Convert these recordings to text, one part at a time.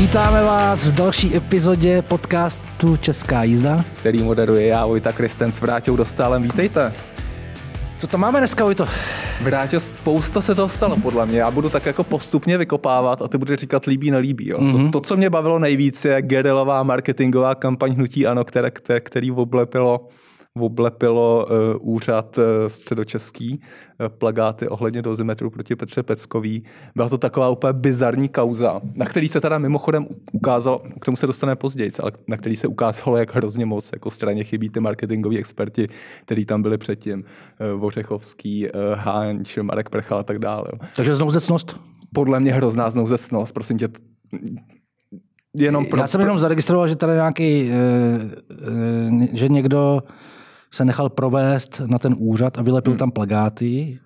Vítáme vás v další epizodě podcastu Česká jízda. který moderuje já, Vojta Kristen s Vráťou Dostálem. Vítejte. Co to máme dneska, Vojto? Vrátě, spousta se toho stalo podle mě. Já budu tak jako postupně vykopávat a ty budeš říkat líbí, nelíbí. Jo. Mm-hmm. To, to, co mě bavilo nejvíc, je gerilová marketingová kampaň Hnutí Ano, které, které, který oblepilo oblepilo uh, úřad uh, středočeský uh, plagáty ohledně dozimetru proti Petře Peckový. Byla to taková úplně bizarní kauza, na který se teda mimochodem ukázalo, k tomu se dostane později, ale na který se ukázalo, jak hrozně moc jako straně chybí ty marketingoví experti, kteří tam byli předtím. Vořechovský, Hánč, Marek Prchal a tak dále. Takže znouzecnost? Podle mě hrozná znouzecnost, prosím tě, jenom pro, Já jsem jenom zaregistroval, že tady nějaký, eh, eh, že někdo se nechal provést na ten úřad a vylepil hmm. tam plagáty.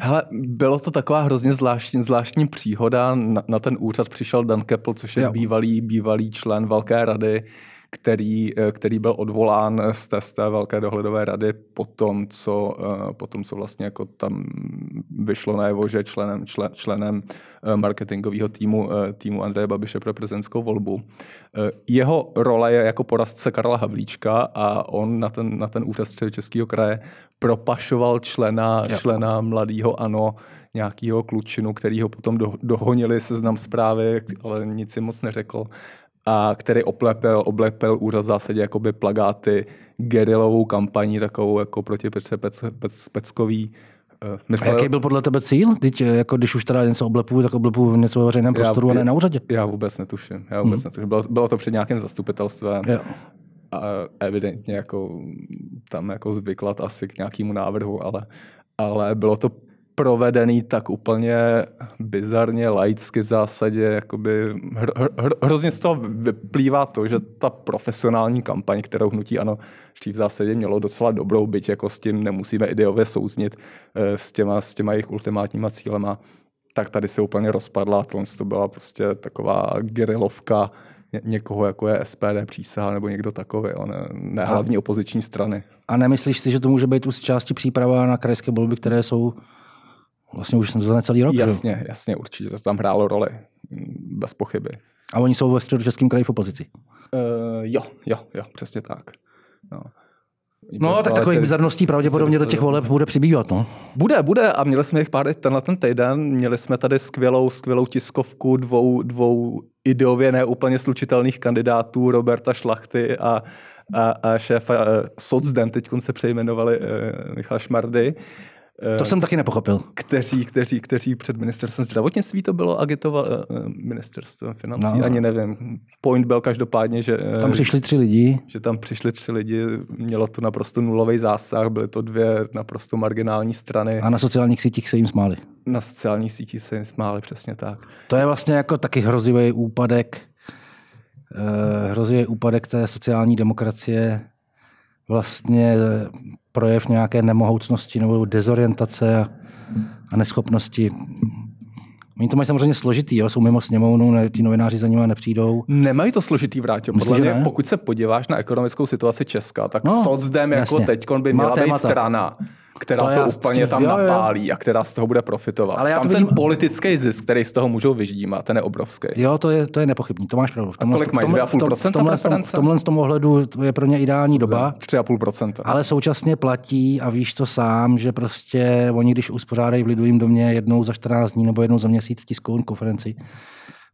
Hele, bylo to taková hrozně zvláštní, zvláštní příhoda. Na, na ten úřad přišel Dan Keppel, což je Jo. bývalý, bývalý člen Velké rady, který, eh, který byl odvolán z té, z té Velké dohledové rady po tom, co, eh, po tom, co vlastně jako tam vyšlo najevo, že členem, člen, členem eh, marketingového týmu, eh, týmu Andreje Babiše pro prezidentskou volbu. Eh, Jeho role je jako poradce Karla Havlíčka a on na ten, na ten úřad Českého kraje propašoval člena, člena mladého ANO, nějakého klučinu, který ho potom do, dohonili seznam zprávy, ale nic si moc neřekl a který oplepil, oblepil úřad v zásadě jakoby plagáty gerilovou kampaní takovou jako proti Petře Pec, Pec, Peckový. Eh, A Myslel, jaký byl podle tebe cíl? Teď, eh, jako když už teda něco oblepuju, tak oblepuju něco ve veřejném prostoru a ne na úřadě. Já vůbec netuším. Já vůbec netuším. Bylo, bylo to před nějakým zastupitelstvem. Jo. a evidentně jako tam jako zvyklat asi k nějakému návrhu, ale, ale bylo to provedený tak úplně bizarně, laicky v zásadě, jakoby hr, hr, hrozně z toho vyplývá to, že ta profesionální kampaň, kterou hnutí ano, v zásadě mělo docela dobrou, byť jako s tím nemusíme ideově souznit eh, s těma, s těma jejich ultimátníma cílema, tak tady se úplně rozpadla. Tohle to byla prostě taková gerilovka ně- někoho, jako je SPD přísaha nebo někdo takový, jo, ne, ne hlavní opoziční strany. A nemyslíš si, že to může být už z části příprava na krajské volby, které jsou vlastně už za necelý rok? že jo? Jasně, jasně, určitě to tam hrálo roli, bez pochyby. A oni jsou ve středočeském kraji v opozici. Uh, jo, jo, jo, přesně tak. No. No, tak takových celý- bizarností pravděpodobně do těch voleb bude přibývat. No. Bude, bude a měli jsme jich pár tenhle ten týden, měli jsme tady skvělou, skvělou tiskovku dvou, dvou ideově neúplně slučitelných kandidátů, Roberta Šlachty a, a, a šéfa uh, Socdem, teď se přejmenovali uh, Michal Šmardy, To jsem taky nepochopil. kteří, kteří, kteří před ministerstvem zdravotnictví to bylo agitovali, uh, ministerstvem financí, No. ani nevím. Point byl každopádně, že eh, Tam přišli tři lidi. že tam přišli tři lidi, mělo to naprosto nulový zásah, byly to dvě naprosto marginální strany. A na sociálních sítích se jim smáli. Na sociálních sítích se jim smáli přesně tak. To je vlastně jako taky hrozivý úpadek, eh, hrozivý úpadek té sociální demokracie, vlastně projev nějaké nemohoucnosti nebo dezorientace a, neschopnosti. Oni to mají samozřejmě složitý, jo? jsou mimo sněmovnu, ne, ti novináři za nimi nepřijdou. Nemají to složitý vrátě. Myslíš, Podle mě, ne? pokud se podíváš na ekonomickou situaci Česka, tak No, Socdem jako teď by měla být témata. strana, která To to, úplně tím- tam jo, jo. napálí a která z toho bude profitovat. Ale já tam to ten vidím- politický zisk, který z toho můžou vyždímat, ten je obrovský. Jo, to je, to je nepochybný, to máš pravdu. V tomhle- kolik mají? v tomhle- 2,5% v tom- v tomhle, v tomhle z tom ohledu je pro ně ideální doba. 3,5%. Ale současně platí a víš to sám, že prostě oni, když uspořádají v Lidovým domě jednou za 14 dní nebo jednou za měsíc tiskovou konferenci,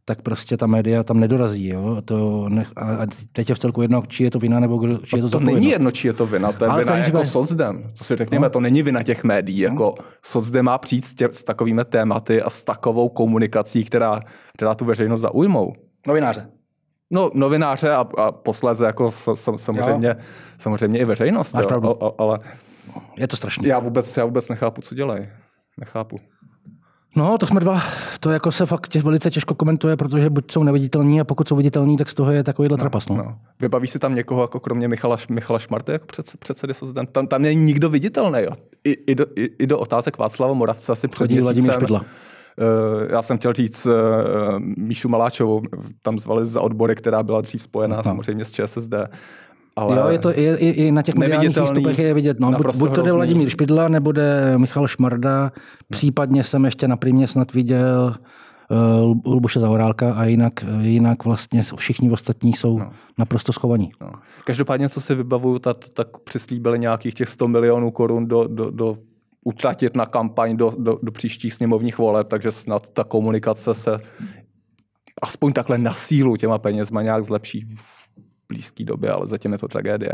tak prostě ta média tam nedorazí. Jo? To nech, a teď je v celku jedno, či je to vina nebo kdo, či je to, To není jedno, či je to vina, to je Ale vina jako případě- socdem. To si řekněme, to není vina těch médií. Jako socdem má přijít s, tě, s takovými tématy a s takovou komunikací, která, která tu veřejnost zaujmou. Novináře. No, novináře a, a posléze jako samozřejmě, samozřejmě i veřejnost. Máš jo, pravdu. a- a- ale Je to strašné. já vůbec, já vůbec nechápu, co dělají. Nechápu. No, to jsme dva. To jako se fakt tě, velice těžko komentuje, protože buď jsou neviditelní a pokud jsou viditelní, tak z toho je takovýhle trapas. No. No. Vybaví si tam někoho, jako kromě Michala, Michala Šmarty, jako před, předsedy socdem? Tam, tam není nikdo viditelný. Jo. I, i, do, i, I do otázek Václava Moravce asi před Chodí měsícem. Špidla. Eh, já jsem chtěl říct uh, Míšu Maláčovou, tam zvali za odbory, která byla dřív spojená samozřejmě s ČSSD. Ale Jo, je to i, i, i na těch mediálních výstupech je vidět. No, buď, buď to jde. Vladimír Špidla, nebo jde Michal Šmarda. Případně jsem ještě na primě snad viděl uh, Luboše Zaorálka a jinak, jinak vlastně všichni ostatní jsou no. naprosto schovaní. No. Každopádně, co si vybavuju, tak, tak přislíbili nějakých těch 100 milionů korun do, do, do utratit na kampaň do, do, do příštích sněmovních voleb, takže snad ta komunikace se aspoň takhle na sílu těma penězma nějak zlepší blízké době, ale zatím je to tragédie.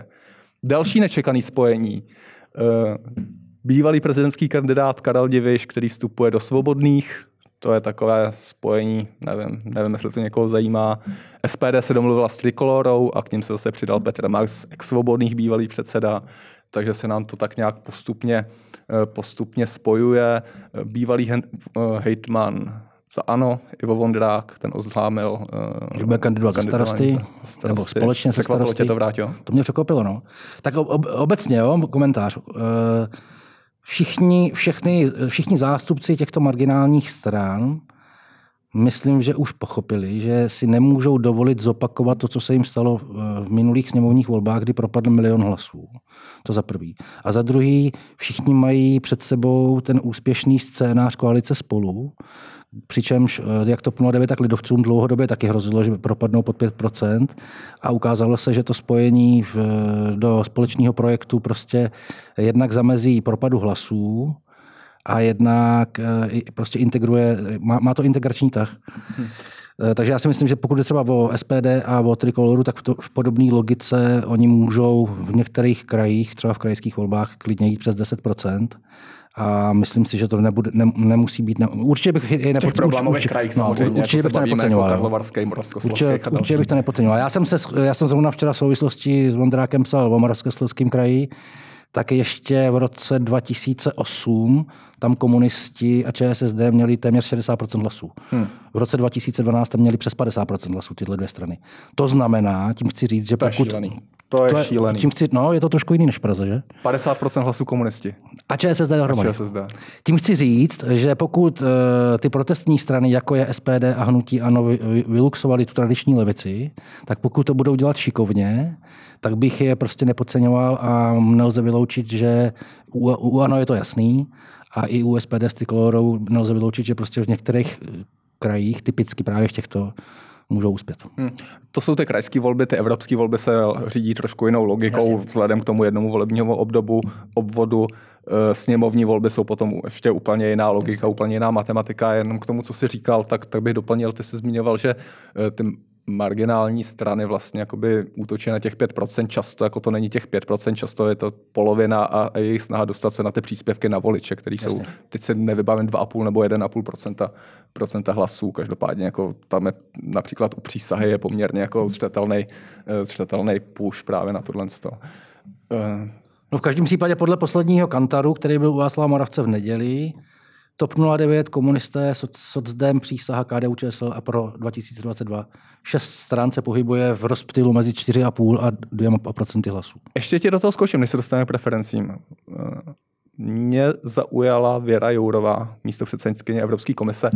Další nečekaný spojení. Eh, bývalý prezidentský kandidát Karel Diviš, který vstupuje do svobodných, to je takové spojení, nevím, nevím, jestli to někoho zajímá. SPD se domluvila s Trikolorou a k ním se zase přidal Petr Max, ex-svobodných bývalý předseda, takže se nám to tak nějak postupně, eh, postupně spojuje. Bývalý hejtman za ANO, Ivo Vondrák, ten oznámil. Že bude kandidovat za starosty, starosty, nebo společně se starosty. tě to vrátilo? To mě překvapilo, no. Tak ob, obecně, jo, komentář. Eh, všichni, všechny, všichni zástupci těchto marginálních stran myslím, že už pochopili, že si nemůžou dovolit zopakovat to, co se jim stalo v minulých sněmovních volbách, kdy propadl milion hlasů. To za prvý. A za druhý, všichni mají před sebou ten úspěšný scénář koalice spolu, Přičemž eh, jak to 09, tak lidovcům dlouhodobě taky hrozilo, že propadnou pod 5%. A ukázalo se, že to spojení v, do společného projektu prostě jednak zamezí propadu hlasů a jednak eh, prostě integruje, má, má to integrační tah. Hmm. Takže já si myslím, že pokud je třeba o SPD a o Trikoloru, tak v, to, v podobné logice oni můžou v některých krajích, třeba v krajských volbách, klidně jít přes 10% a myslím si, že to nebude, ne, nemusí být, ne, určitě bych je nepodceňoval. určitě, krajích no, určitě jako bych to nepodceňoval. Určitě, určitě bych to nepodceňoval. Já jsem, se, já jsem zrovna včera v souvislosti s Vondrákem psal o Moravskoslezském kraji, tak ještě v roce 2008 tam komunisti a ČSSD měli téměř 60% hlasů. Hmm. V roce 2012 tam měli přes 50% hlasů tyhle dvě strany. To znamená, tím chci říct, že to pokud... Je to je, to je šílený. Tím chci, no, je to trošku jiný než Praze, že? 50% hlasů komunisti. A ČSSD dohromady. A ČSSD. Tím chci říct, že pokud uh, ty protestní strany, jako je SPD a Hnutí ANO, vyluxovali tu tradiční levici, tak pokud to budou dělat šikovně, tak bych je prostě nepodceňoval a nelze vyloučit, že u, u ANO je to jasný a i u SPD s Trikolorou nelze vyloučit, že prostě v některých krajích, typicky právě v těchto můžou uspět. Hmm. To jsou ty krajské volby, ty evropské volby se řídí trošku jinou logikou Jasně. vzhledem k tomu jednomu volebnímu obdobu, obvodu. E, sněmovní volby jsou potom ještě úplně jiná logika, Jasně. úplně jiná matematika. Jenom k tomu, co jsi říkal, tak, tak bych doplnil, ty jsi zmiňoval, že e, ty marginální strany vlastně jakoby útočí na těch 5%, často jako to není těch 5%, často je to polovina a, a jejich snaha dostat se na ty příspěvky na voliče, které jsou, teď se nevybavím 2,5 nebo 1,5% procenta hlasů, každopádně jako tam je například u přísahy je poměrně jako zřetelný, eh, zřetelný push právě na tohle. Uh, No v každém případě podle posledního kantaru, který byl u Václava Moravce v neděli, TOP 09, komunisté, socdem, přísaha KDU ČSL a pro 2022. Šest stran se pohybuje v rozptylu mezi 4,5 a 2% hlasů. Ještě tě do toho zkouším, než se dostaneme preferencím. Mě zaujala Věra Jourová, místo předsedkyně Evropské komise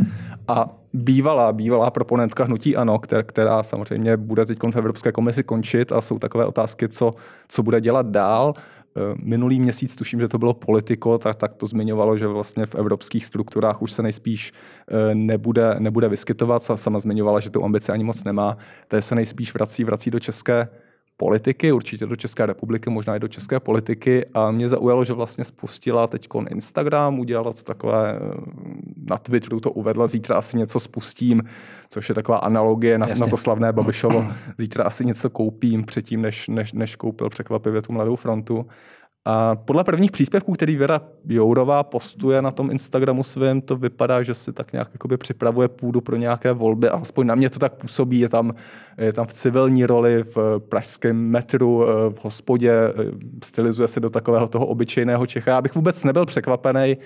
a bývalá, bývalá proponentka hnutí ANO, která, která samozřejmě bude teď v Evropské komisi končit a jsou takové otázky, co, co bude dělat dál. Eh, minulý měsíc, tuším, že to bylo politiko, tak, tak to zmiňovalo, že vlastně v evropských strukturách už se nejspíš eh, nebude, nebude vyskytovat. Sama zmiňovala, že tu ambici ani moc nemá. To se nejspíš vrací, vrací do české politiky, určitě do České republiky, možná i do české politiky. A mě zaujalo, že vlastně spustila teď Instagram, udělala to takové, eh, na Twitteru to uvedla, zítra asi něco spustím, což je taková analogie na, na to slavné Babišovo, zítra asi něco koupím předtím, než, než, než koupil překvapivě tu Mladou frontu. A podle prvních příspěvků, který Věra Jourová postuje na tom Instagramu svém, to vypadá, že si tak nějak jakoby připravuje půdu pro nějaké volby. Alespoň na mě to tak působí. Je tam, je tam v civilní roli, v pražském metru, eh, v hospodě, eh, stylizuje se do takového toho obyčejného Čecha. Já bych vůbec nebyl překvapený,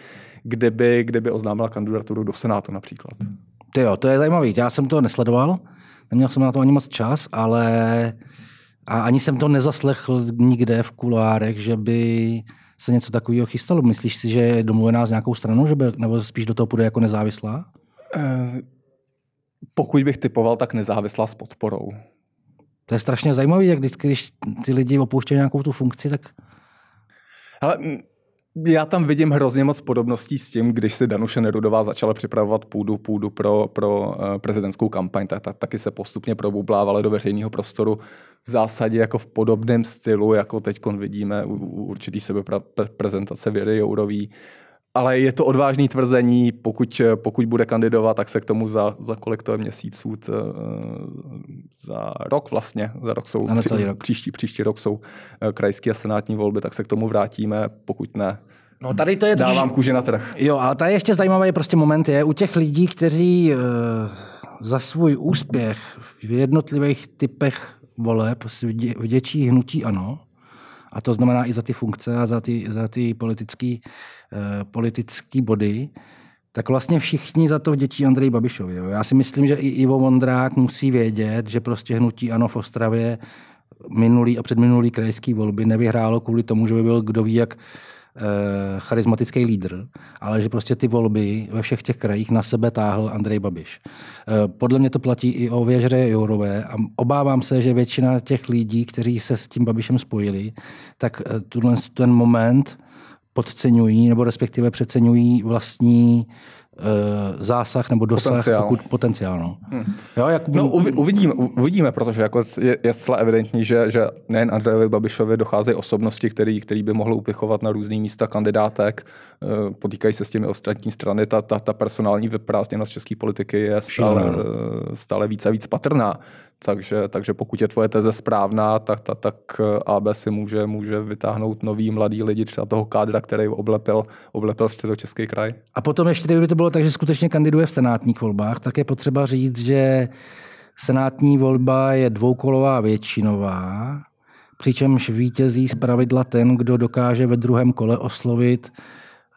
kdyby, kdyby oznámila kandidaturu do Senátu například. Ty jo, to je zajímavý. Já jsem to nesledoval, neměl jsem na to ani moc čas, ale a ani jsem to nezaslechl nikde v kuloárech, že by se něco takového chystalo. Myslíš si, že je domluvená s nějakou stranou, že by, nebo spíš do toho půjde jako nezávislá? Eh, pokud bych typoval, tak nezávislá s podporou. To je strašně zajímavé, jak když, když ty lidi opouštějí nějakou tu funkci, tak... Ale Já tam vidím hrozně moc podobností s tím, když si Danuše Nerudová začala připravovat půdu, půdu pro, pro uh, prezidentskou kampaň, tak, tak taky se postupně probublávaly do veřejného prostoru v zásadě jako v podobném stylu, jako teď vidíme u, u určitý sebeprezentace Věry Jourový. Ale je to odvážný tvrzení, pokud, pokud bude kandidovat, tak se k tomu za, za kolik to je měsíců, t, za rok vlastně, za rok jsou, ano, celý rok. Příští, příští rok jsou eh, krajské a senátní volby, tak se k tomu vrátíme, pokud ne, No tady to je Dávám troši... kůži na trh. Jo, ale tady ještě zajímavý prostě moment je u těch lidí, kteří e, za svůj úspěch v jednotlivých typech voleb vděčí hnutí ano, a to znamená i za ty funkce a za ty, za ty politický, e, politický body, tak vlastně všichni za to vděčí Andrej Babišovi. Jo. Já si myslím, že i Ivo Vondrák musí vědět, že prostě hnutí ano v Ostravě minulý a předminulý krajský volby nevyhrálo kvůli tomu, že by byl kdo ví jak Eh, charismatický lídr, ale že prostě ty volby ve všech těch krajích na sebe táhl Andrej Babiš. Eh, podle mě to platí i o Věžře Jourové a obávám se, že většina těch lidí, kteří se s tím Babišem spojili, tak eh, ten moment podceňují nebo respektive přeceňují vlastní uh, zásah nebo dosah, potenciál. pokud potenciál. No. Hmm. Jo, jak no uvidíme, uvidíme, protože jako je, je zcela evidentní, že, že nejen Andrejovi Babišovi docházejí osobnosti, který, který by mohly upichovat na různé místa kandidátek, uh, potýkají se s těmi ostatní strany, ta, ta, ta personální vyprázdněnost české politiky je stále, uh, stále více a víc patrná. Takže, takže pokud je tvoje teze správná, tak, tak, tak AB si může, může vytáhnout nový mladý lidi, třeba toho kádra, který oblepil, oblepil středočeský kraj. A potom ještě, kdyby to bylo tak, že skutečně kandiduje v senátních volbách, tak je potřeba říct, že senátní volba je dvoukolová většinová, přičemž vítězí z pravidla ten, kdo dokáže ve druhém kole oslovit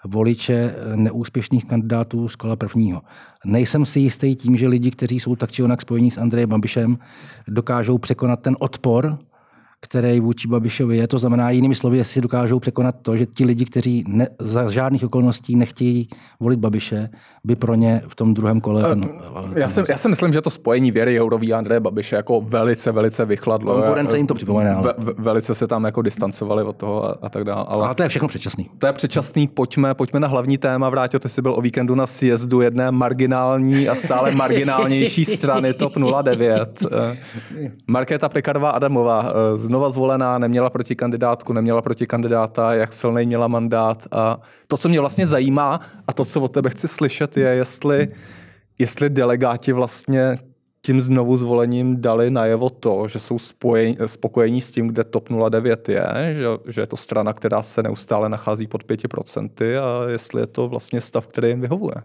voliče neúspěšných kandidátů z kola prvního. Nejsem si jistý tím, že lidi, kteří jsou tak či onak spojení s Andrejem Babišem, dokážou překonat ten odpor, který vůči Babišovi je. To znamená, jinými slovy, jestli dokážou překonat to, že ti lidi, kteří ne, za žádných okolností nechtějí volit Babiše, by pro ně v tom druhém kole ten, ten já, si, já si myslím, že to spojení Věry Jourový a Andreje Babiše jako velice, velice vychladlo. Konkurence jim to připomíná. Ale... Ve, velice se tam jako distancovali od toho a, a tak dále. Ale, ale to je všechno předčasný. To je předčasný. Pojďme, pojďme na hlavní téma. Vrátil, ty jsi byl o víkendu na sjezdu jedné marginální a stále marginálnější strany TOP 09. Markéta Pekarová Adamová znova zvolená, neměla proti kandidátku, neměla proti kandidáta, jak silný měla mandát. A to, co mě vlastně zajímá a to, co od tebe chci slyšet, je, jestli, jestli delegáti vlastně tím znovu zvolením dali najevo to, že jsou spojení, spokojení s tím, kde TOP 09 je, že, že je to strana, která se neustále nachází pod 5% a jestli je to vlastně stav, který jim vyhovuje.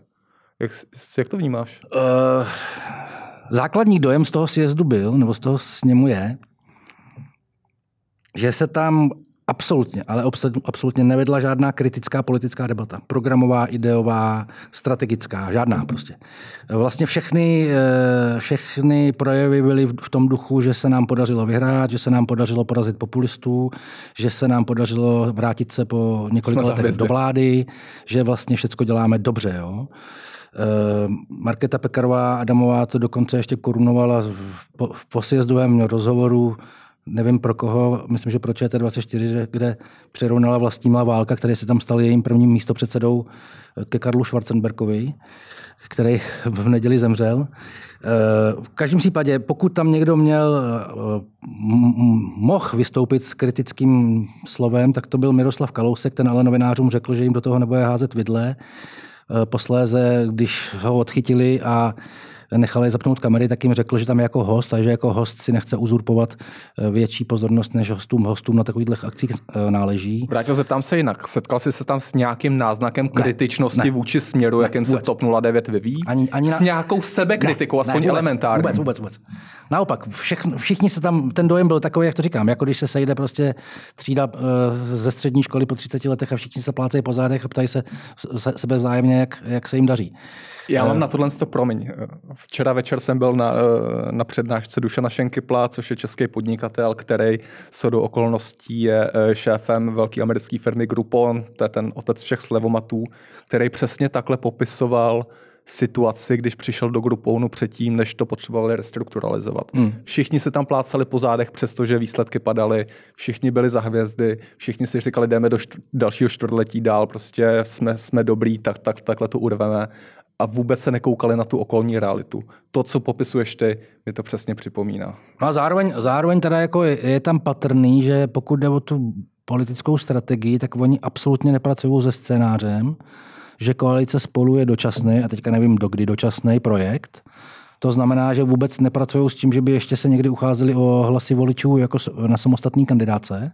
Jak, jak to vnímáš? Uh, základní dojem z toho sjezdu byl, nebo z toho sněmu je, že se tam absolutně, ale absolutně nevedla žádná kritická politická debata. Programová, ideová, strategická, žádná prostě. Vlastně všechny, eh, všechny projevy byly v tom duchu, že se nám podařilo vyhrát, že se nám podařilo porazit populistů, že se nám podařilo vrátit se po několika letech do vlády, že vlastně všechno děláme dobře. Jo? Eh, Markéta Pekarová Adamová to dokonce ještě korunovala v posjezdovém rozhovoru nevím pro koho, myslím, že pro ČT24, kde přerovnala vlastnímla válka, který se tam stal jejím prvním místopředsedou eh, ke Karlu Schwarzenbergovi, který v neděli zemřel. Eh, v každém případě, pokud tam někdo měl, eh, mohl vystoupit s kritickým slovem, tak to byl Miroslav Kalousek, ten ale novinářům řekl, že jim do toho nebude házet vidle. Posléze, když ho odchytili a nechali zapnout kamery, tak jim řekl, že tam je jako host a že jako host si nechce uzurpovat eh, větší pozornost, než hostům, hostům na takových akcích eh, náleží. Vrátil, zeptám se jinak. Setkal jsi se tam s nějakým náznakem kritičnosti ne, ne, vůči směru, ne, jakým vůbec. se TOP 09 vyvíjí? Ani, ani na... S nějakou sebekritikou, ne, aspoň ne, vůbec, elementární? Vůbec, vůbec, vůbec. Naopak, všechno, všichni se tam, ten dojem byl takový, jak to říkám, jako když se sejde prostě třída uh, ze střední školy po 30 letech a všichni se plácejí po zádech a ptají se sebe vzájemně, jak, jak se jim daří. Já mám na tohle to promiň. Včera večer jsem byl na, eh, na přednášce Dušana Šenkypla, což je český podnikatel, který co do okolností je eh, šéfem velké americké firmy Groupon, to je ten otec všech slevomatů, který přesně takhle popisoval situaci, když přišel do Grupounu předtím, než to potřebovali restrukturalizovat. Hmm. Všichni se tam plácali po zádech, přestože výsledky padaly, všichni byli za hvězdy, všichni si říkali, jdeme do štr- dalšího čtvrtletí dál, prostě jsme, jsme dobrý, tak, tak, takhle to urveme a vůbec se nekoukali na tu okolní realitu. To, co popisuješ ty, mi to přesně připomíná. No a zároveň, zároveň teda jako je, je tam patrný, že pokud jde o tu politickou strategii, tak oni absolutně nepracují se scénářem, že koalice spolu je dočasný, a teďka nevím, dokdy dočasný projekt. To znamená, že vůbec nepracují s tím, že by ještě se někdy ucházeli o hlasy voličů jako na samostatný kandidáce.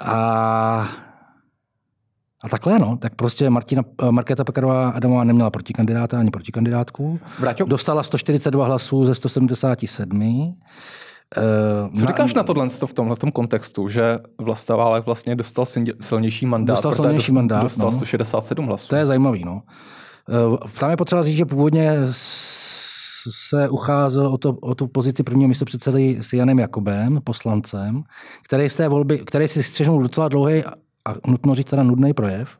A a takhle, no, tak prostě Martina, Markéta Pekarová Adamová neměla protikandidáta ani protikandidátku. Vraťo? Dostala 142 hlasů ze 177. Uh, Co říkáš na tohle v tomhle kontextu, že Vlastaválek vlastně dostal silnější mandát, dostal silnější mandát, dostal no. 167 hlasů. To je zajímavý. No. Uh, tam je potřeba říct, že původně se ucházel o, to, o tu pozici prvního místo předsedy s Janem Jakobem, poslancem, který z té volby, který si střehnul docela dlouhý a nutno říct teda nudný projev.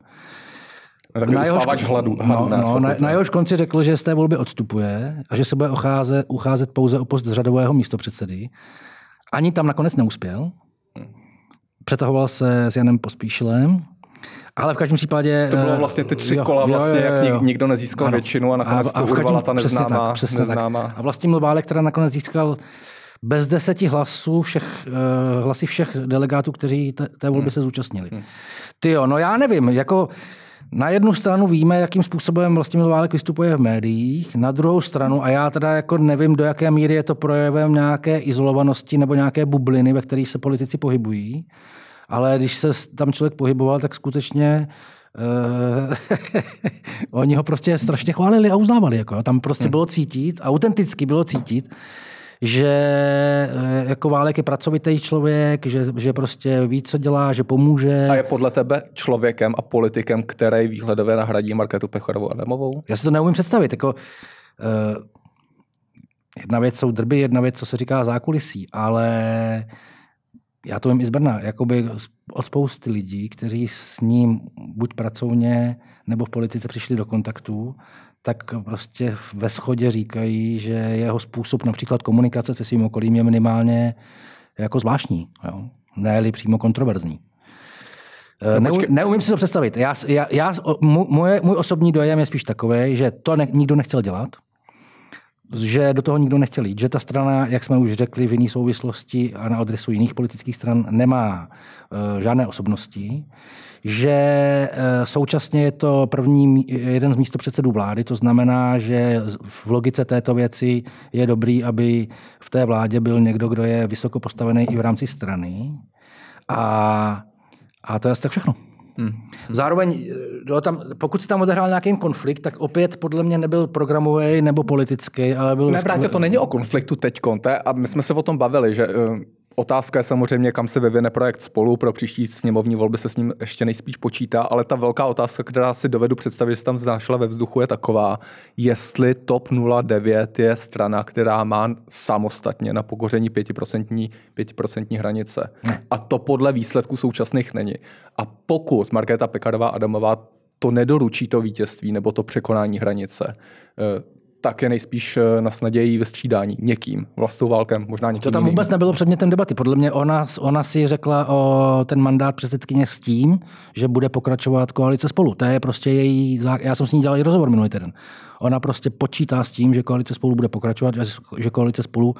Na jehož, hladu, no, no, na, na jehož konci řekl, že z té volby odstupuje a že se bude ucházet, ucházet pouze o post řadového místopředsedy. Ani tam nakonec neuspěl. Přetahoval se s Janem Pospíšilem, ale v každém případě... To bylo vlastně ty tři jo, kola, vlastně, jo, jo, jo. jak nikdo nezískal ano. většinu a nakonec a, a to urvala ta neznámá. Přesně tak, přesně neznámá. Tak. A vlastně Válek teda nakonec získal bez deseti hlasů všech, uh, hlasy všech delegátů, kteří té, té volby hmm. se zúčastnili. Hmm. Ty jo, no já nevím, jako na jednu stranu víme, jakým způsobem vlastně Válek vystupuje v médiích, na druhou stranu, a já teda jako nevím, do jaké míry je to projevem nějaké izolovanosti nebo nějaké bubliny, ve kterých se politici pohybují, ale když se tam člověk pohyboval, tak skutečně Uh, oni ho prostě strašně chválili a uznávali. Jako. Tam prostě hmm. bylo cítit, autenticky bylo cítit, že eh, jako Válek je pracovitý člověk, že, že prostě ví, co dělá, že pomůže. A je podle tebe člověkem a politikem, který výhledově nahradí Marketu Pechorovou Adamovou? Já si to neumím představit. Jako, uh, jedna věc jsou drby, jedna věc, co se říká zákulisí, ale já to vím i z Brna, jakoby od spousty lidí, kteří s ním buď pracovně nebo v politice přišli do kontaktu, tak prostě ve schodě říkají, že jeho způsob například komunikace se svým okolím je minimálně jako zvláštní, jo? ne přímo kontroverzní. No, Neu, neumím si to představit. Já, já, já, můj, můj osobní dojem je spíš takový, že to ne, nikdo nechtěl dělat, že do toho nikdo nechtěl jít, že ta strana, jak jsme už řekli v jiné souvislosti a na adresu jiných politických stran, nemá uh, žádné osobnosti, že uh, současně je to první jeden z místopředsedů vlády, to znamená, že v logice této věci je dobrý, aby v té vládě byl někdo, kdo je vysoko postavený i v rámci strany. A, a to je asi tak všechno. Hmm. Zároveň, no, tam, pokud se tam odehrál nějaký konflikt, tak opět podle mě nebyl programový nebo politický, ale byl... Ne, brátě, to není o konfliktu teď, a my jsme se o tom bavili, že uh Otázka je samozřejmě, kam se vyvine projekt spolu. Pro příští sněmovní volby se s ním ještě nejspíš počítá, ale ta velká otázka, která si dovedu představit, že se tam znášela ve vzduchu, je taková, jestli TOP 09 je strana, která má samostatně na pokoření 5%, 5% hranice. A to podle výsledků současných není. A pokud Markéta Pekarová Adamová to nedoručí to vítězství nebo to překonání hranice, eh, tak je nejspíš eh, na snadějí ve střídání někým, vlastou válkem, možná někým To tam vůbec jiným. nebylo předmětem debaty. Podle mě ona, ona si řekla o ten mandát předsedkyně s tím, že bude pokračovat koalice spolu. To je prostě její... Já jsem s ní dělal i rozhovor minulý týden. Ona prostě počítá s tím, že koalice spolu bude pokračovat, že koalice spolu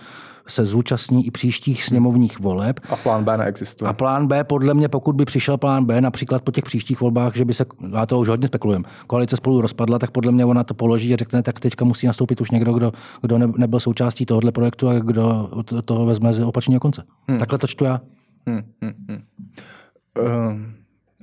se zúčastní i příštích sněmovních voleb. A plán B neexistuje. A plán B, podle mě, pokud by přišel plán B, například po těch příštích volbách, že by se, já to už hodně spekulujem, koalice spolu rozpadla, tak podle mě ona to položí a řekne, tak teďka musí nastoupit už někdo, kdo, kdo nebyl součástí tohohle projektu a kdo to vezme z opačného konce. Hmm. Takhle to čtu já. Hmm, hmm, hmm. Uh,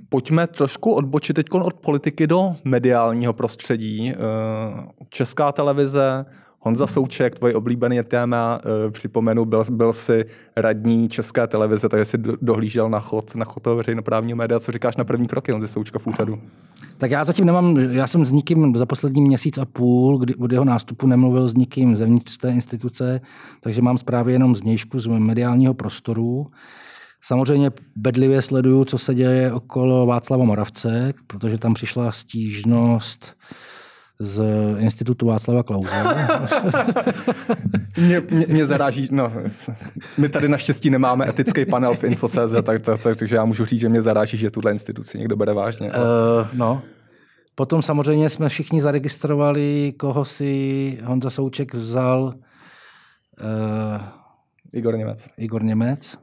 pojďme trošku odbočit teď od politiky do mediálního prostředí. Uh, Česká televize, Honza Souček, tvoje oblíbené téma, uh, připomenu, byl, byl si radní České televize, takže si dohlížel na chod, na chod toho veřejnoprávního média. Co říkáš na první kroky Honza Součka v úřadu? Tak já zatím nemám, já jsem s nikým za poslední měsíc a půl, kdy od jeho nástupu nemluvil s nikým zevnitř té instituce, takže mám zprávy jenom z vnějšku, z mediálního prostoru. Samozřejmě bedlivě sleduju, co se děje okolo Václava Moravce, protože tam přišla stížnost z Institutu Václava Klauze. mě, mě, mě zaráží, no, my tady naštěstí nemáme etický panel v Infoceze, tak, tak, tak, takže já můžu říct, že mě zaráží, že tuhle instituci někdo bere vážně. Uh, no. Potom samozřejmě jsme všichni zaregistrovali, koho si Honza Souček vzal. Uh, Igor Němec. Igor Němec.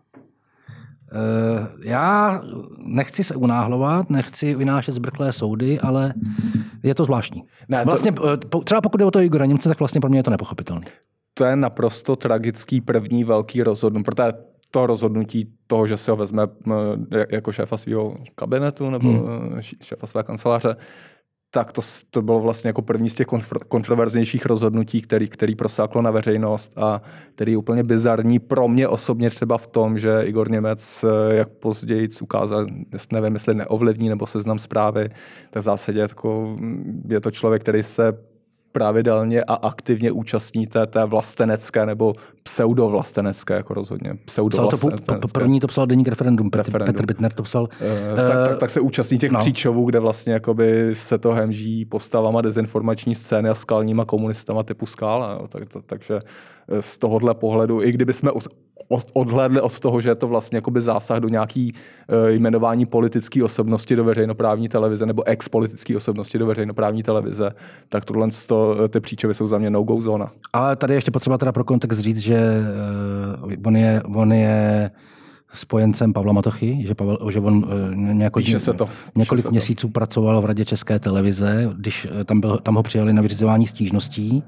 Uh, já nechci se unáhlovat, nechci vynášet zbrklé soudy, ale je to zvláštní. Ne, to... Vlastně, třeba pokud je o to Igora Němce, tak vlastně pro mě je to nepochopitelné. To je naprosto tragický první velký rozhodnutí, protože to rozhodnutí toho, že si ho vezme jako šéfa svého kabinetu nebo hmm. šéfa své kanceláře, tak to, to bylo vlastně jako první z těch kontroverznějších rozhodnutí, který, který prosáklo na veřejnost a který je úplně bizarní pro mě osobně třeba v tom, že Igor Němec, jak později ukázal, nevím, jestli neovlivní nebo seznam zprávy, tak v zásadě jako je to člověk, který se pravidelně a aktivně účastní té, vlastenecké nebo pseudovlastenecké, jako rozhodně. Pseudo to, po, první to psal deník referendum, Petr, referendum. Petr Bittner to psal. Uh, tak, tak, tak, se účastní těch no. příčovů, kde vlastně jakoby se to hemží postavama dezinformační scény a skalníma komunistama typu skála. Tak, tak, takže z tohohle pohledu, i kdyby jsme odhlédli od toho, že je to vlastně jakoby zásah do nějaký uh, jmenování politické osobnosti do veřejnoprávní televize nebo ex-politické osobnosti do veřejnoprávní televize, tak tohle to, ty příčovy jsou za mě no-go zóna. Ale tady ještě potřeba teda pro kontext říct, že on je, on je spojencem Pavla Matochy, že, Pavel, že on uh, několik, se to. několik se měsíců to. pracoval v Radě České televize, když tam, byl, tam ho přijali na vyřizování stížností.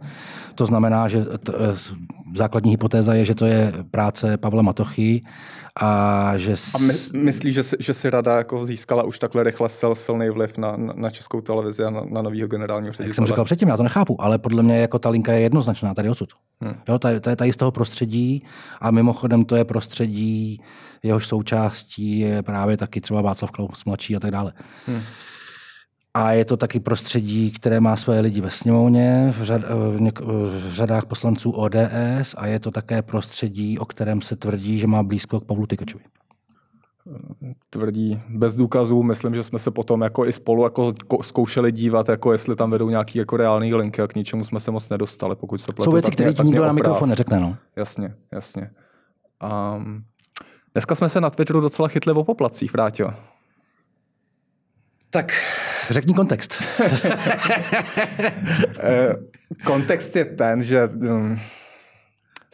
To znamená, že t, základní hypotéza je, že to je práce Pavla Matochy a že... S... A my, myslíš, že, si, že si rada jako získala už takhle rychle sil, silný vliv na, na českou televizi a na, na nového generálního ředitele? Jak jsem říkal předtím, já to nechápu, ale podle mě jako ta linka je jednoznačná tady odsud. Hmm. Jo, to, je, to je tady z toho prostředí a mimochodem to je prostředí, jehož součástí je právě taky třeba Václav Klaus mladší a tak dále. Hmm. A je to taky prostředí, které má své lidi ve sněmovně, v, řad, v řadách poslanců ODS a je to také prostředí, o kterém se tvrdí, že má blízko k Pavlu Tykačovi. Tvrdí bez důkazů. Myslím, že jsme se potom jako i spolu jako zkoušeli dívat, jako jestli tam vedou nějaký jako reální linky a k ničemu jsme se moc nedostali, pokud se pletu. Jsou věci, které ti nikdo na mikrofon neřekne. No. Jasně, jasně. Um, dneska jsme se na Twitteru docela chytli o poplacích, vrátil. Tak řekni kontext. Eh, kontext je ten, že um,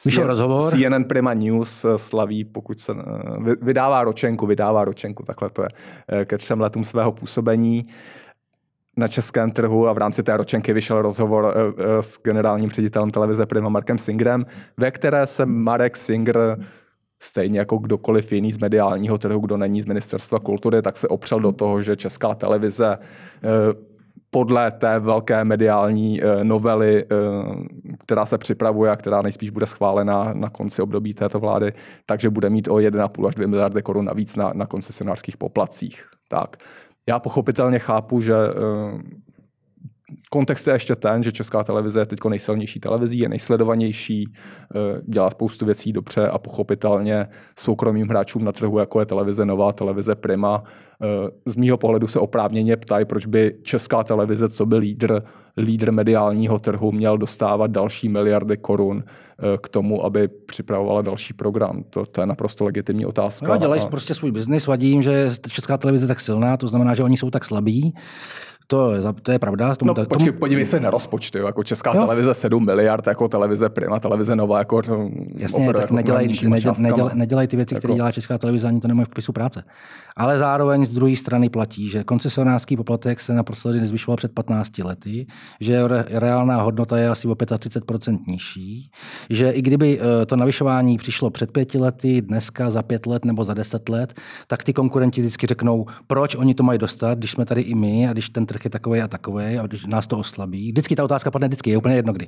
Vyšel rozhovor. CNN Prima News eh, slaví, pokud se eh, vydává ročenku, vydává ročenku, takhle to je, ke třem letům svého působení na českém trhu a v rámci té ročenky vyšel rozhovor s generálním ředitelem televize Prima Markem Singrem, ve které se Marek Singer stejně jako kdokoliv jiný z mediálního trhu, kdo není z ministerstva kultury, tak se opřel do toho, že česká televize eh, podle té velké mediální eh, novely, eh, která se připravuje a která nejspíš bude schválena na konci období této vlády, takže bude mít o 1,5 až 2 miliardy korun navíc na, na koncesionářských poplacích. Tak. Já pochopitelně chápu, že Kontext je ještě ten, že česká televize je teď nejsilnější televizí, je nejsledovanější, eh, dělá spoustu věcí dobře a pochopitelně soukromým hráčům na trhu, jako je televize Nová, televize Prima, eh, z mýho pohledu se oprávněně ptají, proč by česká televize, co by lídr, lídr mediálního trhu, měl dostávat další miliardy korun eh, k tomu, aby připravovala další program. To, to je naprosto legitimní otázka. No, dělají a... prostě svůj biznis, vadí jim, že česká televize je tak silná, to znamená, že oni jsou tak slabí to, je, to je pravda. Tomu, no, počkej, tomu... podívej se na rozpočty. Jako Česká jo. televize 7 miliard, jako televize Prima, televize Nová, jako Jasně, tak jako nedělají, nedělaj, nedělaj, nedělaj ty věci, jako... které dělá Česká televize, ani to nemají v popisu práce. Ale zároveň z druhé strany platí, že koncesionářský poplatek se naposledy nezvyšoval před 15 lety, že re, reálná hodnota je asi o 35% nižší, že i kdyby eh, to navyšování přišlo před pěti lety, dneska za pět let nebo za deset let, tak ty konkurenti vždycky řeknou, proč oni to mají dostat, když jsme tady i my a když ten trh je takový a takový a když nás to oslabí. Vždycky ta otázka padne vždycky, je úplně jedno kdy.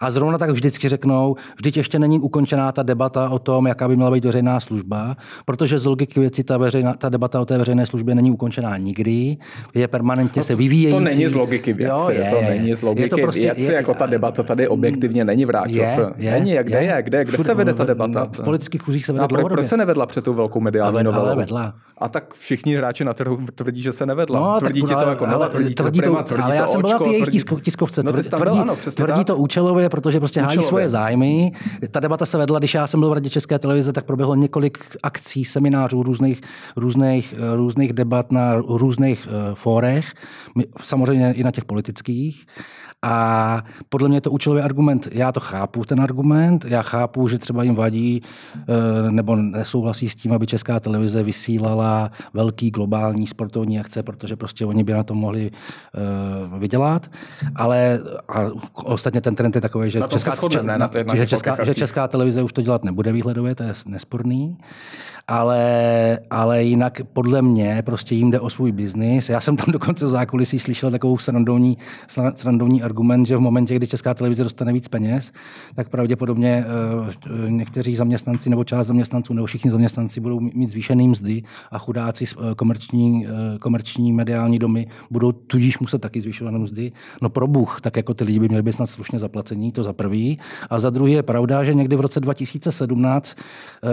A zrovna tak vždycky řeknou, vždyť ještě není ukončená ta debata o tom, jaká by měla být veřejná služba, protože z logiky věci ta, veřejná, ta debata o té veřejné službě není ukončená nikdy, je permanentně no, se vyvíjející. To není z logiky věci, jo, je, to není z logiky je to prostě, věci, je, jako ta debata tady objektivně není vrátit. Je, je, není, jak kde je, je kde, kde se vede ta debata? V politických se vede no, Proč se nevedla před tou velkou mediální novelou? Vedla. A tak všichni hráči na trhu tvrdí, že se nevedla. No, tvrdí tak, ti to jako ale, ale, tvrdí tvrdí, to, tvrdí ale to já jsem byl na té jejich tvrdí- tisko- tiskovce. No, tvrdí, tvrdí, ano, přesně tvrdí tak. to účelově, protože prostě hájí Účelově. svoje zájmy. Ta debata se vedla, když já jsem byl v Radě České televize, tak proběhlo několik akcí, seminářů, různých, různých, eh, různých debat na různých uh, fórech, samozřejmě i na těch politických. A podle mě je to účelový argument. Já to chápu, ten argument. Já chápu, že třeba jim vadí eh, nebo nesouhlasí s tím, aby Česká televize vysílala velký globální sportovní akce, protože prostě oni by na to mohli eh, vydělat. Ale a ostatně ten trend je takový, že, se shodneme, ne? Na že, česká, že. Česká televize už to dělat nebude výhledově, to je nesporný. Ale, ale jinak podle mě prostě jim jde o svůj biznis. Já jsem tam dokonce v zákulisí slyšel takovou srandovní, sra- srandovní argument, že v momentě, kdy Česká televize dostane víc peněz, tak pravděpodobně eh, někteří zaměstnanci nebo část zaměstnanců nebo všichni zaměstnanci budou mít zvýšený mzdy a chudáci eh, komerční, eh, komerční mediální domy budou tudíž muset taky zvyšovat mzdy. No pro Bůh, tak jako ty lidi by měli být snad slušně zaplacení, to za prvý. A za druhý je pravda, že někdy v roce 2017 eh,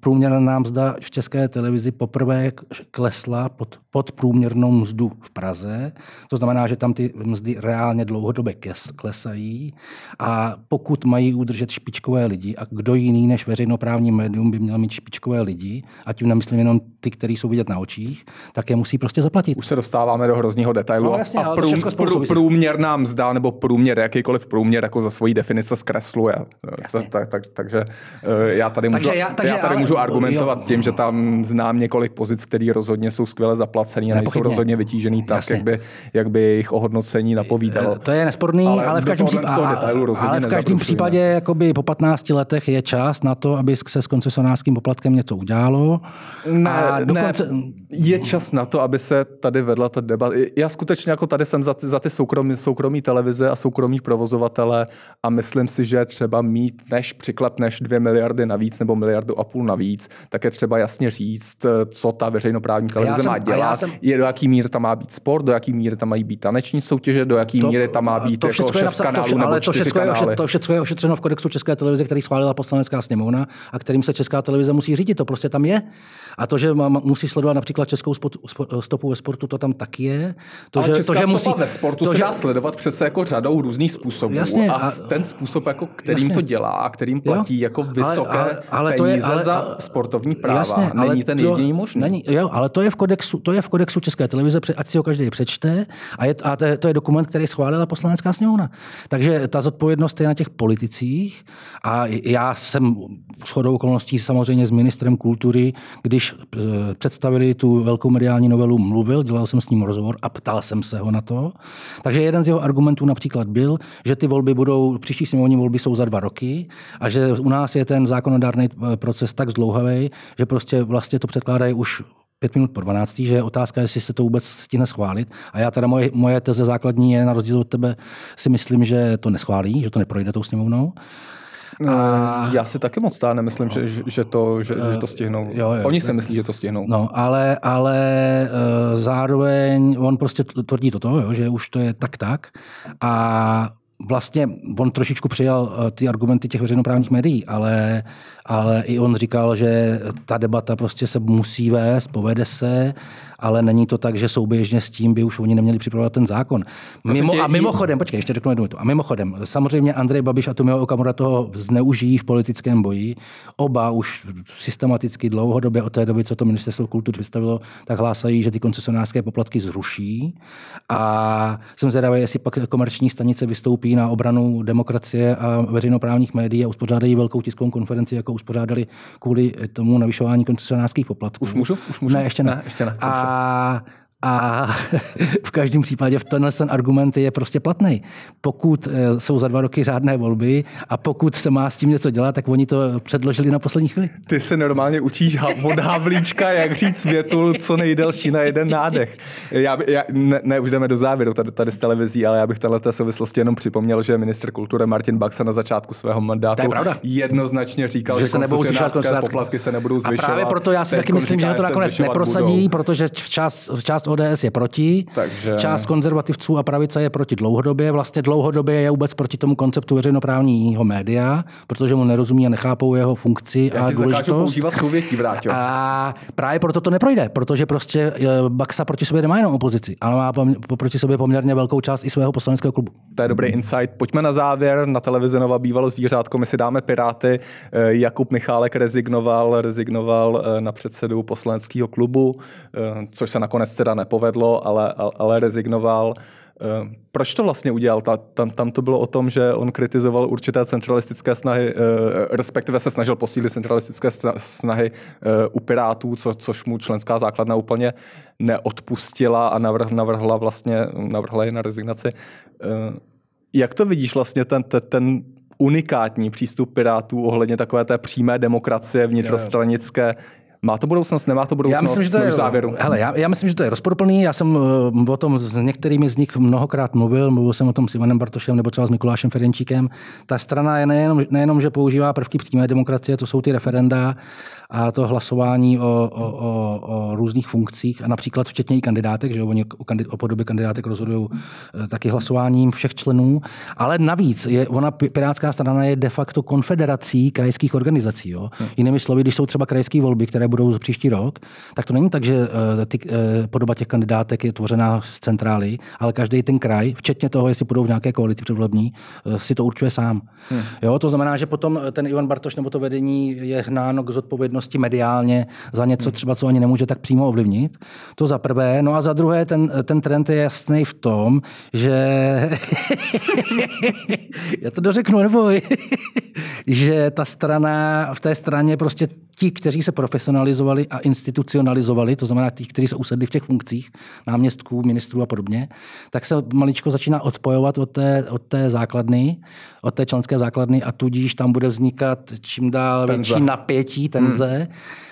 průměrná mzda v české televizi poprvé klesla pod, pod průměrnou mzdu v Praze. To znamená, že tam ty mzdy reálně dlouhodobě klesají. A pokud mají udržet špičkové lidi, a kdo jiný než veřejnoprávní médium by měl mít špičkové lidi, a tím nemyslím jenom ty, kteří jsou vidět na očích, tak je musí prostě zaplatit. Už se dostáváme do hrozního detailu. No, jasně, a spolu souvisí. průměrná mzda nebo průměr, jakýkoliv průměr, jako za svoji definice zkresluje. Tak, tak, tak, takže eh, já tady můžu, Takže já- takže já tady ale- můžu argumentovat jo. tím, že tam znám několik pozic, které rozhodně jsou skvěle zaplacený a nejsou rozhodně vytížený tak, Jasně. jak by, jak by jejich ohodnocení napovídalo. To je nesporný, ale, Ale v každém, případě, ale v každém případě jakoby po 15 letech je čas na to, aby se s koncesionářským poplatkem něco udělalo. Ne, a dokonce, ne, je čas na to, aby se tady vedla ta debata. Já skutečně jako tady jsem za ty, za ty soukromí, soukromí televize a soukromí provozovatele a myslím si, že třeba mít, než přiklepneš dvě miliardy navíc nebo miliardu a půl navíc, tak je třeba jasně říct, co ta veřejnoprávní televize jsem- má a já jsem- je do jaký míry tam má být sport, do jaký míry tam mají být taneční soutěže, do jaký míry tam má být to jako šest napsa- to kanálů vše- nebo ale to všecko, je, kanály. oše- to všecko je ošetřeno v kodexu České televize, který schválila poslanecká sněmovna a kterým se Česká televize musí řídit. To prostě tam je. A to, že má, musí sledovat například českou spot, spo- stopu ve sportu, to tam taky je. To, Ale že, česká to, že musí, ve sportu to, se že, dá sledovat přece jako řadou různých způsobů. Jasně, a, a- ten způsob, jako kterým jasně. to dělá a kterým platí jako vysoké ale, ale to peníze je, ale, za sportovní práva, Jasně, není ale ten to, jediný možný. Není, jo, ale to je, v kodexu, to je v kodexu České televize, ať si ho každý přečte, a, je, a to, je, to je dokument, který schválila poslanecká sněmovna. Takže ta zodpovědnost je na těch politicích a já jsem shodou okolností samozřejmě s ministrem kultury, když eh, představili tu velkou mediální novelu, mluvil, dělal jsem s ním rozhovor a ptal jsem se ho na to. Takže jeden z jeho argumentů například byl, že ty volby budou, příští sněmovní volby jsou za dva roky a že u nás je ten zákonodárný eh, proces tak zdlouhavý, že prostě vlastně to předkládají už pět minut po 12, že je otázka, jestli se to vůbec stihne schválit. A já teda moje, moje teze základní je, na rozdíl od tebe, si myslím, že to neschválí, že to neprojde tou sněmovnou. A... Já si taky moc tá nemyslím, že, že, že, to, že, že to stihnou. jo, jo. Oni si myslí, že to stihnou. No, ale, ale uh, zároveň on prostě tvrdí toto, jo, že už to je tak tak. A vlastně on trošičku přijal uh, ty argumenty těch veřejnoprávních médií, ale, ale i on říkal, že ta debata prostě se musí vést, povede se, ale není to tak, že souběžně s tím by už oni neměli připravovat ten zákon. Mimo, tě- a mimochodem, počkej, ještě řeknu jednu větu. A mimochodem, samozřejmě Andrej Babiš a Tomio Okamura toho zneužijí v politickém boji. Oba už systematicky dlouhodobě od té doby, co to ministerstvo kultury představilo, tak hlásají, že ty koncesionářské poplatky zruší. A jsem zvědavý, jestli pak komerční stanice vystoupí na obranu demokracie a veřejnoprávních médií a uspořádají velkou tiskovou konferenci, jako uspořádali kvůli tomu navyšování koncesionářských poplatků. Už můžu? Už můžu? Ne, ještě ne. Ne, ještě ne. A, uh, a v každém případě v tenhle ten argument je prostě platný. Pokud eh, jsou za dva roky řádné volby a pokud se má s tím něco dělat, tak oni to předložili na poslední chvíli. Ty se normálně učíš od Havlíčka, jak říct větu co nejdelší na jeden nádech. Já, by- já, ne, ne, už jdeme do závěru tady, tady z televizí, ale já bych této souvislosti jenom připomněl, že minister kultury Martin Baxa na začátku svého mandátu je pravda. jednoznačně říkal, že, Že se nebudou zvyšovat poplatky se nebudou A zvyšovat. právě proto já si taky myslím, že to nakonec neprosadí, budou. protože v část, v část ODS je proti, Takže- část konzervativců a pravice je proti dlouhodobě. Vlastně dlouhodobě je vůbec proti tomu konceptu veřejnoprávního média, protože mu nerozumí a nechápou jeho funkci Já a ti důležitost. používat souvětí, Vráťo. A právě proto to neprojde, protože prostě eh, Baxa proti sobě nemá jenom opozici, ale má proti sobě poměrně velkou část i svého poslaneckého klubu. To je dobrý insight. Pojďme na závěr. Na televizi Nova bývalo zvířátko, my si dáme Piráty. Eh, Jakub Michálek rezignoval, rezignoval eh, na předsedu poslaneckého klubu, což se nakonec teda nepovedlo, ale, ale- ale rezignoval. Eh, Proč to vlastně udělal? Ta, tam, tam to bylo o tom, že on kritizoval určité centralistické snahy, eh, respektive se snažil posílit centralistické sna- snahy eh, u Pirátů, co, což mu členská základna úplně neodpustila a navrh, navrhla vlastně navrhla je na rezignaci. Jak to vidíš vlastně ten, ten, ten unikátní přístup Pirátů ohledně takové té přímé demokracie vnitrostranické? Má to budoucnost, nemá to budoucnost? Já myslím, že to je, v závěru. Hele, já, já myslím, že to je rozporuplný. Já jsem eh, o tom s některými z nich mnohokrát mluvil. Mluvil jsem o tom s Ivanem Bartošem nebo třeba s Mikulášem Ferenčíkem. Ta strana je nejenom, nejenom že používá prvky přímé demokracie, to jsou ty referenda a to hlasování o, o, o, o různých funkcích a například včetně i kandidátek, že oni o, kandid, o podobě kandidátek rozhodují eh, taky hlasováním všech členů. Ale navíc je, ona Pi- Pirátská strana je de facto konfederací krajských organizací. Jo. Jinými slovy, když jsou třeba krajské volby, které budou za příští rok, tak to není tak, že eh, ty, eh, podoba těch kandidátek je tvořená z centrály, ale každý ten kraj, včetně toho, jestli budou v nějaké koalici předvolební, si to určuje sám. Hmm. Jo, to znamená, že potom ten Ivan Bartoš nebo to vedení je hnáno k zodpovědnosti mediálně za něco třeba, co ani nemůže tak přímo ovlivnit. To za prvé. No a za druhé, ten, ten trend je jasný v tom, že já to dořeknu, neboj, že ta strana, v té straně prostě ti, kteří se profesionalizovali a institucionalizovali, to znamená ti, kteří se usedli v těch funkcích, náměstků, ministrů a podobně, tak se maličko začíná odpojovat od té, od té základny, od té členské základny a tudíž tam bude vznikat čím dál Tenze. větší napětí, tenze. Hmm.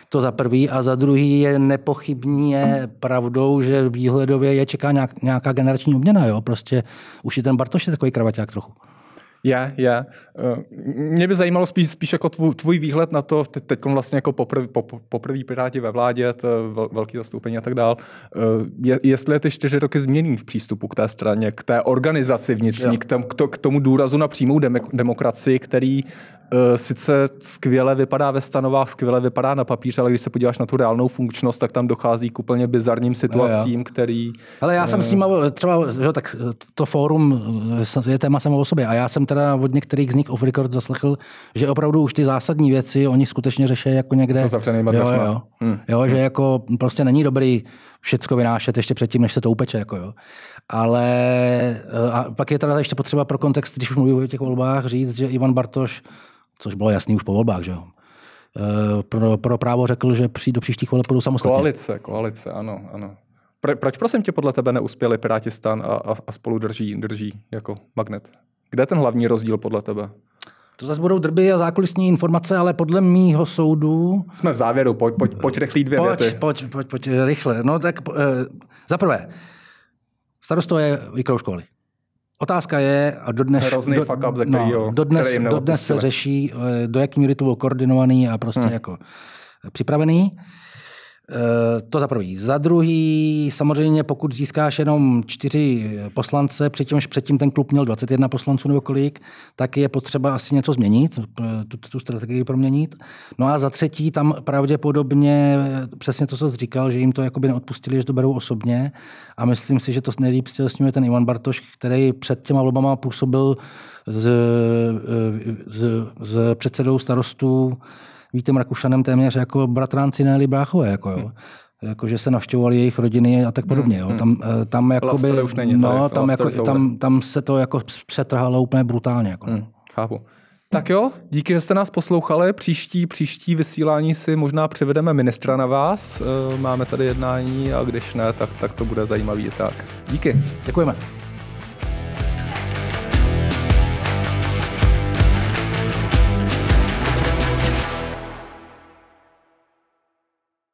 To za prvý. A za druhý je nepochybně pravdou, že výhledově je čeká nějak, nějaká generační obměna. Jo? Prostě už i ten Bartoš je takový kravaťák trochu. Je, je. Eh, Mě by zajímalo spíš, spíš jako tvůj, tvůj výhled na to, teď vlastně jako poprv, pop, poprvý Piráti ve vládě, to velký zastoupení a tak dál. Eh, Je, jestli je ty čtyři roky změní v přístupu k té straně, k té organizaci vnitřní, k, tom, k, to, k tomu důrazu na přímou demok- demokracii, který sice skvěle vypadá ve stanovách, skvěle vypadá na papíře, ale když se podíváš na tu reálnou funkčnost, tak tam dochází k úplně bizarním situacím, který... Ale já jsem s ním třeba, že, tak to fórum je téma samo o sobě a já jsem teda od některých z nich off record zaslechl, že opravdu už ty zásadní věci oni skutečně řeší jako někde. Jo, jo, Hmm. jo, že jako prostě není dobrý všecko vynášet ještě předtím, než se to upeče. Jako jo. Ale a pak je teda ještě potřeba pro kontext, když už mluvím o těch volbách, říct, že Ivan Bartoš, což bylo jasný už po volbách, že jo, eh, pro, pro právo řekl, že při, do příštích voleb budou samostatně. Koalice, koalice, ano, ano. Pro, proč prosím tě podle tebe neuspěli Piráti stan a, a, a spolu drží, drží jako magnet? Kde je ten hlavní rozdíl podle tebe? To zase budou drby a zákulisní informace, ale podle mýho soudu... Jsme v závěru, pojď, pojď, pojď rychlý dvě Pojď, věty. pojď, pojď, pojď, rychle. No tak uh, za prvé, starosto je školy. Otázka je, a dodnes, Hrozný fuck up, ze kterýho- no, dodnes, který dodnes se řeší, eh, do jaký míry to bylo koordinovaný a prostě hmm. jako připravený. Eh, To za prvý. Za druhý, samozřejmě, pokud získáš jenom čtyři poslance, přičemž předtím ten klub měl 21 poslanců nebo kolik, tak je potřeba asi něco změnit, eh, tu, tu strategii proměnit. No a za třetí, tam pravděpodobně eh, přesně to, co jsi říkal, že jim to jakoby neodpustili, že to berou osobně. A myslím si, že to nejlíp stělesňuje ten Ivan Bartoš, který před těma volbama působil s, s, s předsedou starostů Vítem Rakušanem téměř jako bratránci Nelly Bráchové. Jako, jo. Jako, že se navštěvovali jejich rodiny a tak podobně. Jo. Tam, eh, tam, jakoby, už není no, tam, jako, tam, tam, se to jako přetrhalo úplně brutálně. Jako. Hmm, chápu. Tak jo, díky, že jste nás poslouchali. Příští, příští vysílání si možná přivedeme ministra na vás. Eh, Máme tady jednání a když ne, tak, tak to bude zajímavý i tak. Díky. Děkujeme.